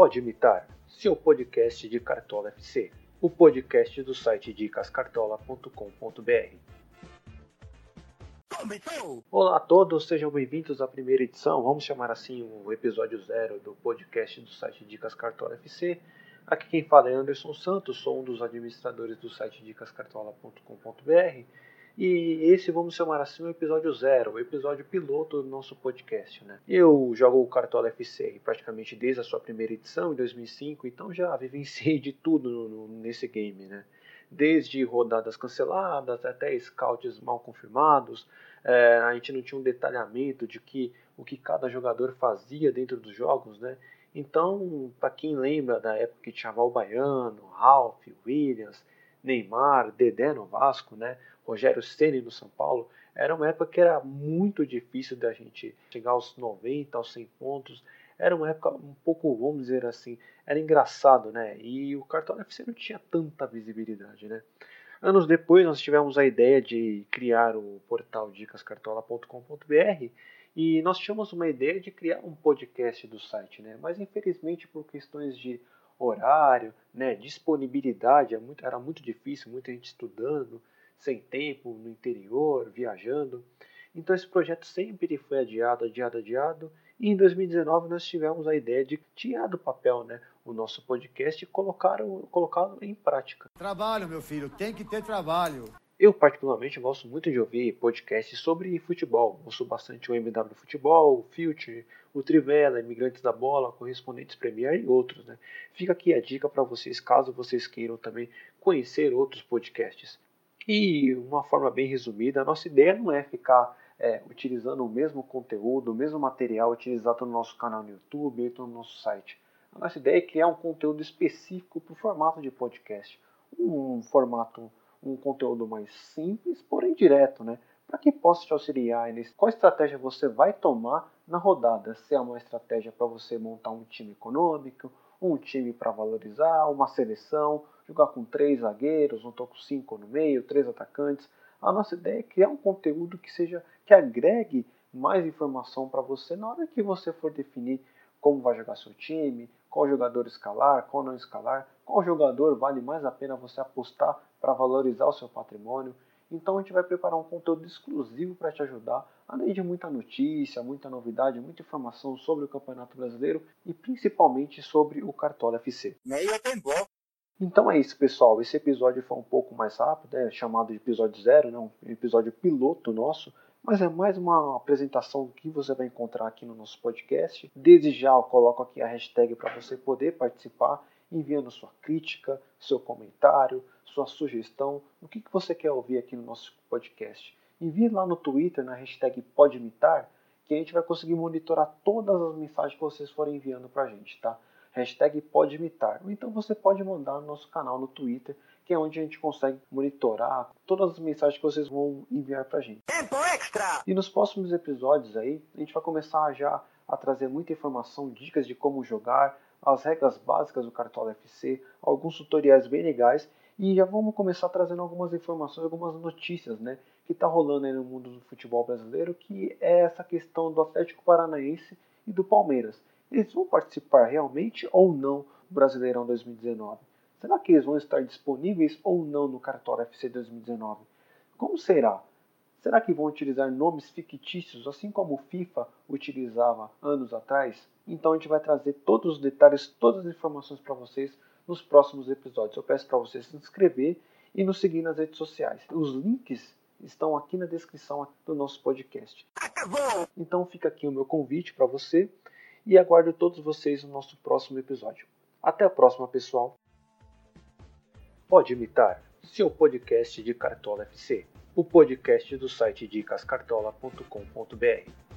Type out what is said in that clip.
Pode imitar seu podcast de Cartola FC, o podcast do site dicascartola.com.br. Olá a todos, sejam bem-vindos à primeira edição, vamos chamar assim o episódio zero do podcast do site Dicas Cartola FC. Aqui quem fala é Anderson Santos, sou um dos administradores do site dicascartola.com.br e esse vamos chamar assim o episódio zero, o episódio piloto do nosso podcast. Né? Eu jogo o Cartola FC praticamente desde a sua primeira edição, em 2005, então já vivenciei de tudo no, nesse game. Né? Desde rodadas canceladas até scouts mal confirmados, é, a gente não tinha um detalhamento de que, o que cada jogador fazia dentro dos jogos. Né? Então, para quem lembra da época que tinha Val Baiano, Ralph, Williams, Neymar, Dedé no Vasco, né? Rogério Ceni no São Paulo, era uma época que era muito difícil da gente chegar aos 90, aos 100 pontos. Era uma época um pouco, vamos dizer assim, era engraçado, né? E o Cartola FC não tinha tanta visibilidade, né? Anos depois, nós tivemos a ideia de criar o portal dicascartola.com.br e nós tínhamos uma ideia de criar um podcast do site, né? Mas infelizmente por questões de horário, né, disponibilidade, é era muito difícil, muita gente estudando, sem tempo, no interior, viajando. Então esse projeto sempre foi adiado, adiado, adiado. E em 2019 nós tivemos a ideia de tirar do papel né, o nosso podcast e colocá-lo colocá em prática. Trabalho, meu filho, tem que ter trabalho. Eu, particularmente, gosto muito de ouvir podcasts sobre futebol. Ouço bastante o MW Futebol, o Future, o Trivela, Imigrantes da Bola, Correspondentes Premier e outros. Né? Fica aqui a dica para vocês, caso vocês queiram também conhecer outros podcasts. E, uma forma bem resumida, a nossa ideia não é ficar é, utilizando o mesmo conteúdo, o mesmo material utilizado no nosso canal no YouTube ou no nosso site. A nossa ideia é criar um conteúdo específico para o formato de podcast. Um formato um conteúdo mais simples, porém direto, né? Para que possa te auxiliar nesse. Qual estratégia você vai tomar na rodada? Se é uma estratégia para você montar um time econômico, um time para valorizar, uma seleção, jogar com três zagueiros, um com cinco no meio, três atacantes. A nossa ideia é criar um conteúdo que seja que agregue mais informação para você na hora que você for definir como vai jogar seu time, qual jogador escalar, qual não escalar, qual jogador vale mais a pena você apostar para valorizar o seu patrimônio. Então a gente vai preparar um conteúdo exclusivo para te ajudar, além de muita notícia, muita novidade, muita informação sobre o Campeonato Brasileiro e principalmente sobre o Cartola FC. Então é isso, pessoal. Esse episódio foi um pouco mais rápido, é chamado de episódio zero, né? um episódio piloto nosso, mas é mais uma apresentação que você vai encontrar aqui no nosso podcast. Desde já eu coloco aqui a hashtag para você poder participar, enviando sua crítica, seu comentário, sua sugestão, o que, que você quer ouvir aqui no nosso podcast. Envie lá no Twitter, na hashtag PodMitar, que a gente vai conseguir monitorar todas as mensagens que vocês forem enviando para a gente, tá? Hashtag PodMitar. Ou então você pode mandar no nosso canal no Twitter, que é onde a gente consegue monitorar todas as mensagens que vocês vão enviar para a gente. Tempo extra! E nos próximos episódios aí, a gente vai começar já a trazer muita informação, dicas de como jogar, as regras básicas do Cartola FC, alguns tutoriais bem legais e já vamos começar trazendo algumas informações, algumas notícias, né, que está rolando aí no mundo do futebol brasileiro, que é essa questão do Atlético Paranaense e do Palmeiras. Eles vão participar realmente ou não do Brasileirão 2019? Será que eles vão estar disponíveis ou não no Cartola FC 2019? Como será? Será que vão utilizar nomes fictícios, assim como o FIFA utilizava anos atrás? Então a gente vai trazer todos os detalhes, todas as informações para vocês nos próximos episódios. Eu peço para você se inscrever e nos seguir nas redes sociais. Os links estão aqui na descrição do nosso podcast. Então fica aqui o meu convite para você e aguardo todos vocês no nosso próximo episódio. Até a próxima, pessoal. Pode imitar seu podcast de Cartola FC, o podcast do site dicascartola.com.br.